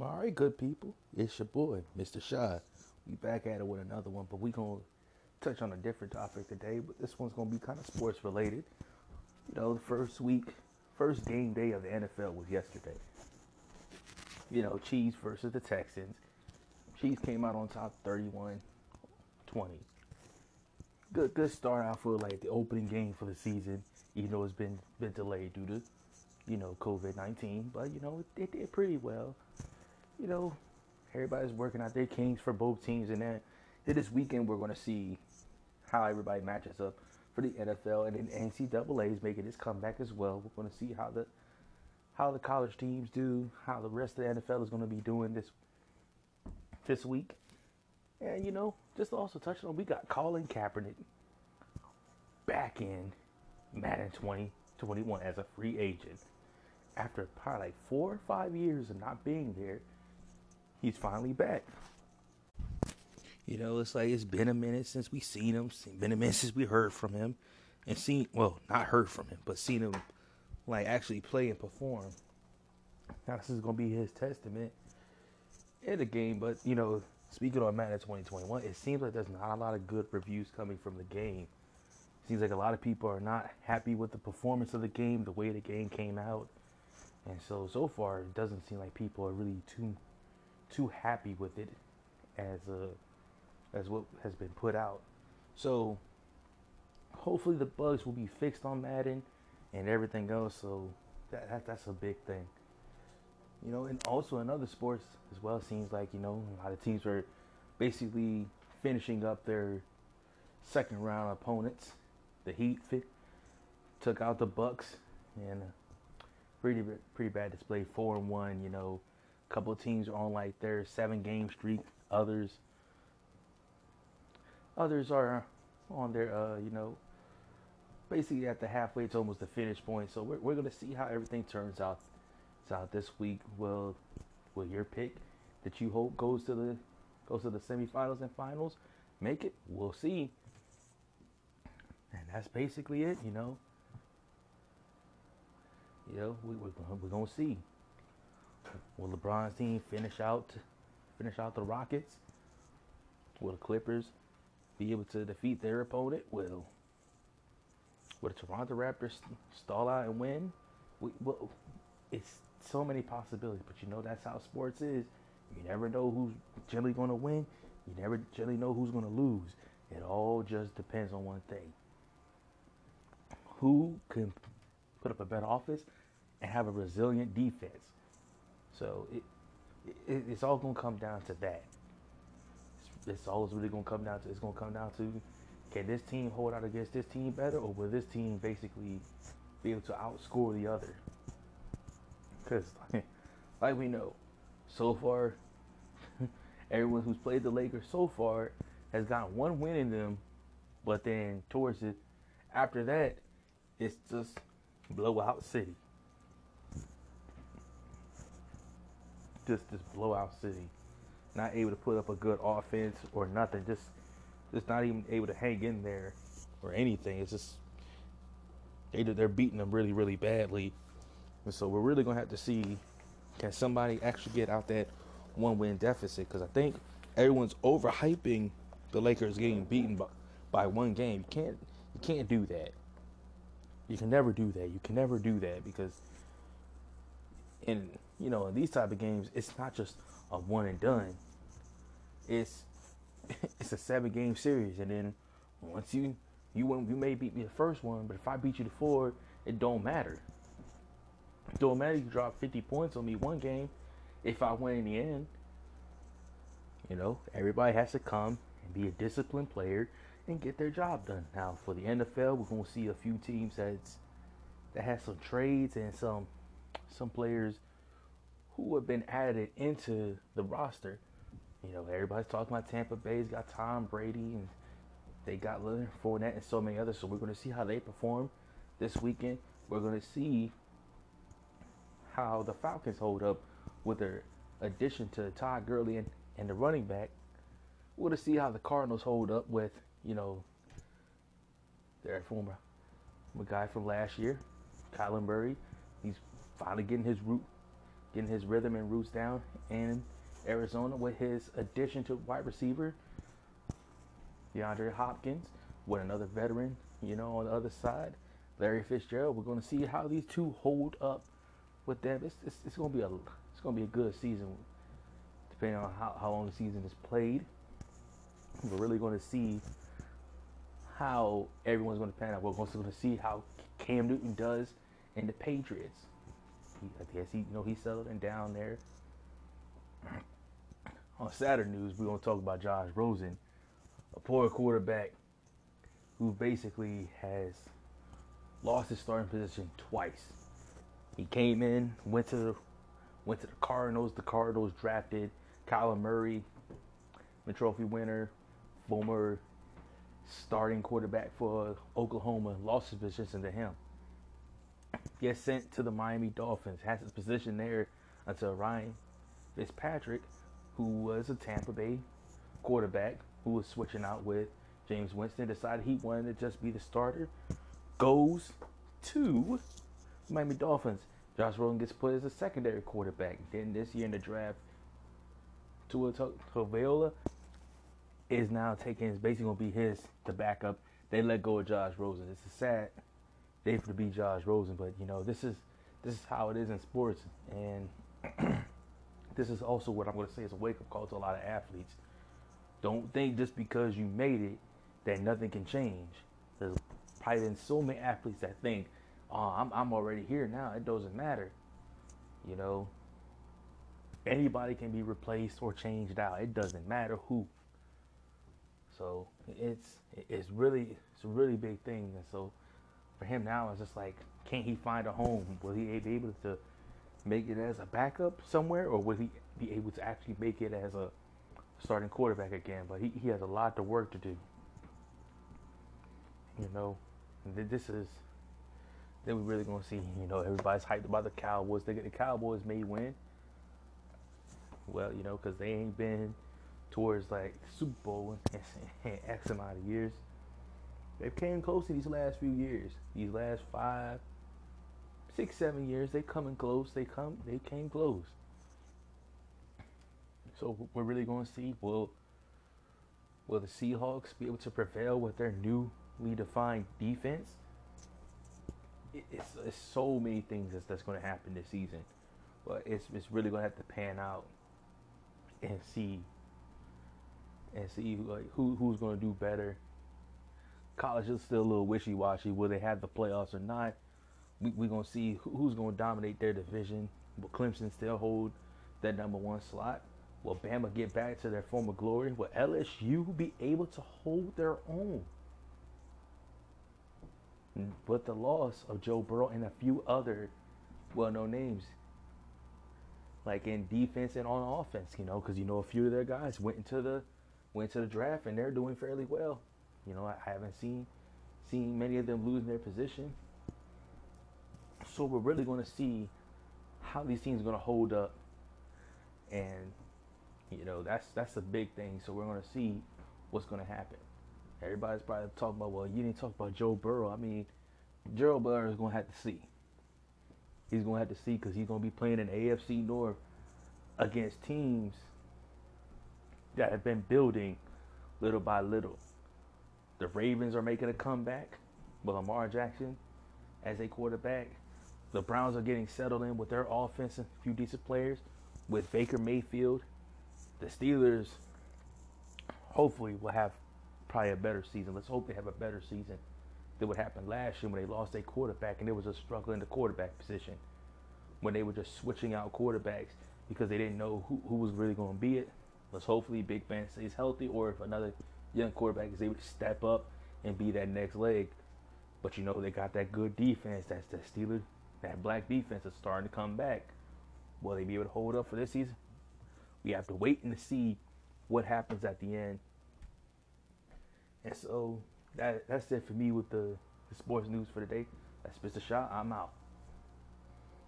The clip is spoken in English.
All right, good people. It's your boy, Mr. Shy. We back at it with another one, but we gonna touch on a different topic today. But this one's gonna be kind of sports related. You know, the first week, first game day of the NFL was yesterday. You know, Chiefs versus the Texans. Chiefs came out on top 31-20. Good good start out for like the opening game for the season, even though it's been been delayed due to, you know, COVID nineteen. But you know, it, it did pretty well you know, everybody's working out their kings for both teams, and then this weekend we're going to see how everybody matches up for the NFL, and then NCAA is making its comeback as well. We're going to see how the how the college teams do, how the rest of the NFL is going to be doing this this week, and you know, just also touching on, we got Colin Kaepernick back in Madden 2021 as a free agent after probably like four or five years of not being there he's finally back. You know, it's like it's been a minute since we seen him. Been a minute since we heard from him, and seen well, not heard from him, but seen him like actually play and perform. Now this is gonna be his testament in the game. But you know, speaking on Madden 2021, it seems like there's not a lot of good reviews coming from the game. Seems like a lot of people are not happy with the performance of the game, the way the game came out, and so so far it doesn't seem like people are really too too happy with it as a as what has been put out. So hopefully the bugs will be fixed on Madden and everything else. So that, that that's a big thing. You know, and also in other sports as well, seems like you know a lot of teams are basically finishing up their second round opponents. The Heat fit, took out the Bucks and pretty pretty bad display, four and one. You know, couple of teams are on like their seven game streak. Others others are on their uh, you know basically at the halfway to almost the finish point. So we're we're gonna see how everything turns out. It's out this week. Will will your pick that you hope goes to the goes to the semifinals and finals make it? We'll see. And that's basically it, you know. You know, we, we're, we're to see. Will LeBron's team finish out finish out the Rockets? Will the Clippers be able to defeat their opponent? Will Will the Toronto Raptors stall out and win? We, well, it's so many possibilities, but you know that's how sports is. You never know who's generally going to win. You never generally know who's going to lose. It all just depends on one thing. Who can put up a better offense and have a resilient defense? So it, it it's all gonna come down to that. It's, it's always really gonna come down to. It's gonna come down to can this team hold out against this team better, or will this team basically be able to outscore the other? Because like we know, so far, everyone who's played the Lakers so far has got one win in them, but then towards it, after that, it's just blowout city. Just this blowout city, not able to put up a good offense or nothing. Just just not even able to hang in there or anything. It's just they they're beating them really really badly, and so we're really gonna have to see can somebody actually get out that one win deficit because I think everyone's overhyping the Lakers getting beaten by, by one game. You can't you can't do that. You can never do that. You can never do that because in you know, in these type of games, it's not just a one and done. It's it's a seven game series, and then once you you win, you may beat me the first one, but if I beat you the four, it don't matter. It don't matter. You drop fifty points on me one game. If I win in the end, you know, everybody has to come and be a disciplined player and get their job done. Now, for the NFL, we're gonna see a few teams that's that has some trades and some some players who have been added into the roster. You know, everybody's talking about Tampa Bay's got Tom Brady and they got Leonard Fournette and so many others. So we're going to see how they perform this weekend. We're going to see how the Falcons hold up with their addition to Todd Gurley and, and the running back. We're going to see how the Cardinals hold up with, you know, their former guy from last year, Kyler Murray. He's finally getting his root getting his rhythm and roots down in Arizona with his addition to wide receiver DeAndre Hopkins with another veteran, you know, on the other side, Larry Fitzgerald. We're going to see how these two hold up with them. It's, it's, it's going to be a it's going to be a good season, depending on how, how long the season is played. We're really going to see how everyone's going to pan out. We're also going to see how Cam Newton does in the Patriots. He, I guess he, you know, he's settling down there. On Saturday news, we're to talk about Josh Rosen a poor quarterback who basically has lost his starting position twice. He came in, went to the, went to the Cardinals. The Cardinals drafted Kyler Murray, the trophy winner, former starting quarterback for Oklahoma, lost his position to him. Gets sent to the Miami Dolphins, has his position there until Ryan Fitzpatrick, who was a Tampa Bay quarterback, who was switching out with Jameis Winston, decided he wanted to just be the starter, goes to Miami Dolphins. Josh Rosen gets put as a secondary quarterback. Then this year in the draft, Tua Tagovailoa is now taking is basically gonna be his the backup. They let go of Josh Rosen. It's a sad day for to be Josh Rosen, but you know this is this is how it is in sports, and this is also what I'm gonna say is a wake up call to a lot of athletes. Don't think just because you made it that nothing can change. There's probably been so many athletes that think, oh, I'm, I'm already here now. It doesn't matter. You know, anybody can be replaced or changed out. It doesn't matter who. So it's it's really it's a really big thing. And so for him now, it's just like, can't he find a home? Will he be able to make it as a backup somewhere, or will he be able to actually make it as a starting quarterback again, but he, he has a lot of work to do. You know, this is then we're really gonna see. You know, everybody's hyped about the Cowboys. They get the Cowboys may win. Well, you know, because they ain't been towards like Super Bowl in X amount of years. They've came close in these last few years. These last five, six, seven years, they coming close. They come, they came close. So we're really going to see will will the Seahawks be able to prevail with their newly defined defense? It's, it's so many things that's, that's going to happen this season, but it's it's really going to have to pan out and see and see like who who's going to do better. College is still a little wishy washy. Will they have the playoffs or not? We we gonna see who's gonna dominate their division. Will Clemson still hold that number one slot? Will Bama get back to their former glory? Will LSU be able to hold their own? Mm, With the loss of Joe Burrow and a few other well-known names, like in defense and on offense, you know, because you know a few of their guys went into the went to the draft and they're doing fairly well. You know, I haven't seen seen many of them losing their position. So we're really going to see how these teams are going to hold up and you know, that's that's a big thing. So we're gonna see what's gonna happen. Everybody's probably talking about, well, you didn't talk about Joe Burrow. I mean, Joe Burrow is gonna have to see. He's gonna have to see because he's gonna be playing in AFC North against teams that have been building little by little. The Ravens are making a comeback with Lamar Jackson as a quarterback. The Browns are getting settled in with their offense and a few decent players with Baker Mayfield the Steelers hopefully will have probably a better season. Let's hope they have a better season than what happened last year when they lost their quarterback and they was a struggle in the quarterback position. When they were just switching out quarterbacks because they didn't know who, who was really going to be it. Let's hopefully Big Ben stays healthy or if another young quarterback is able to step up and be that next leg. But you know they got that good defense. That's the Steelers. That black defense is starting to come back. Will they be able to hold up for this season? We have to wait and see what happens at the end. And so that that's it for me with the, the sports news for today. That's Mr. Shaw. I'm out.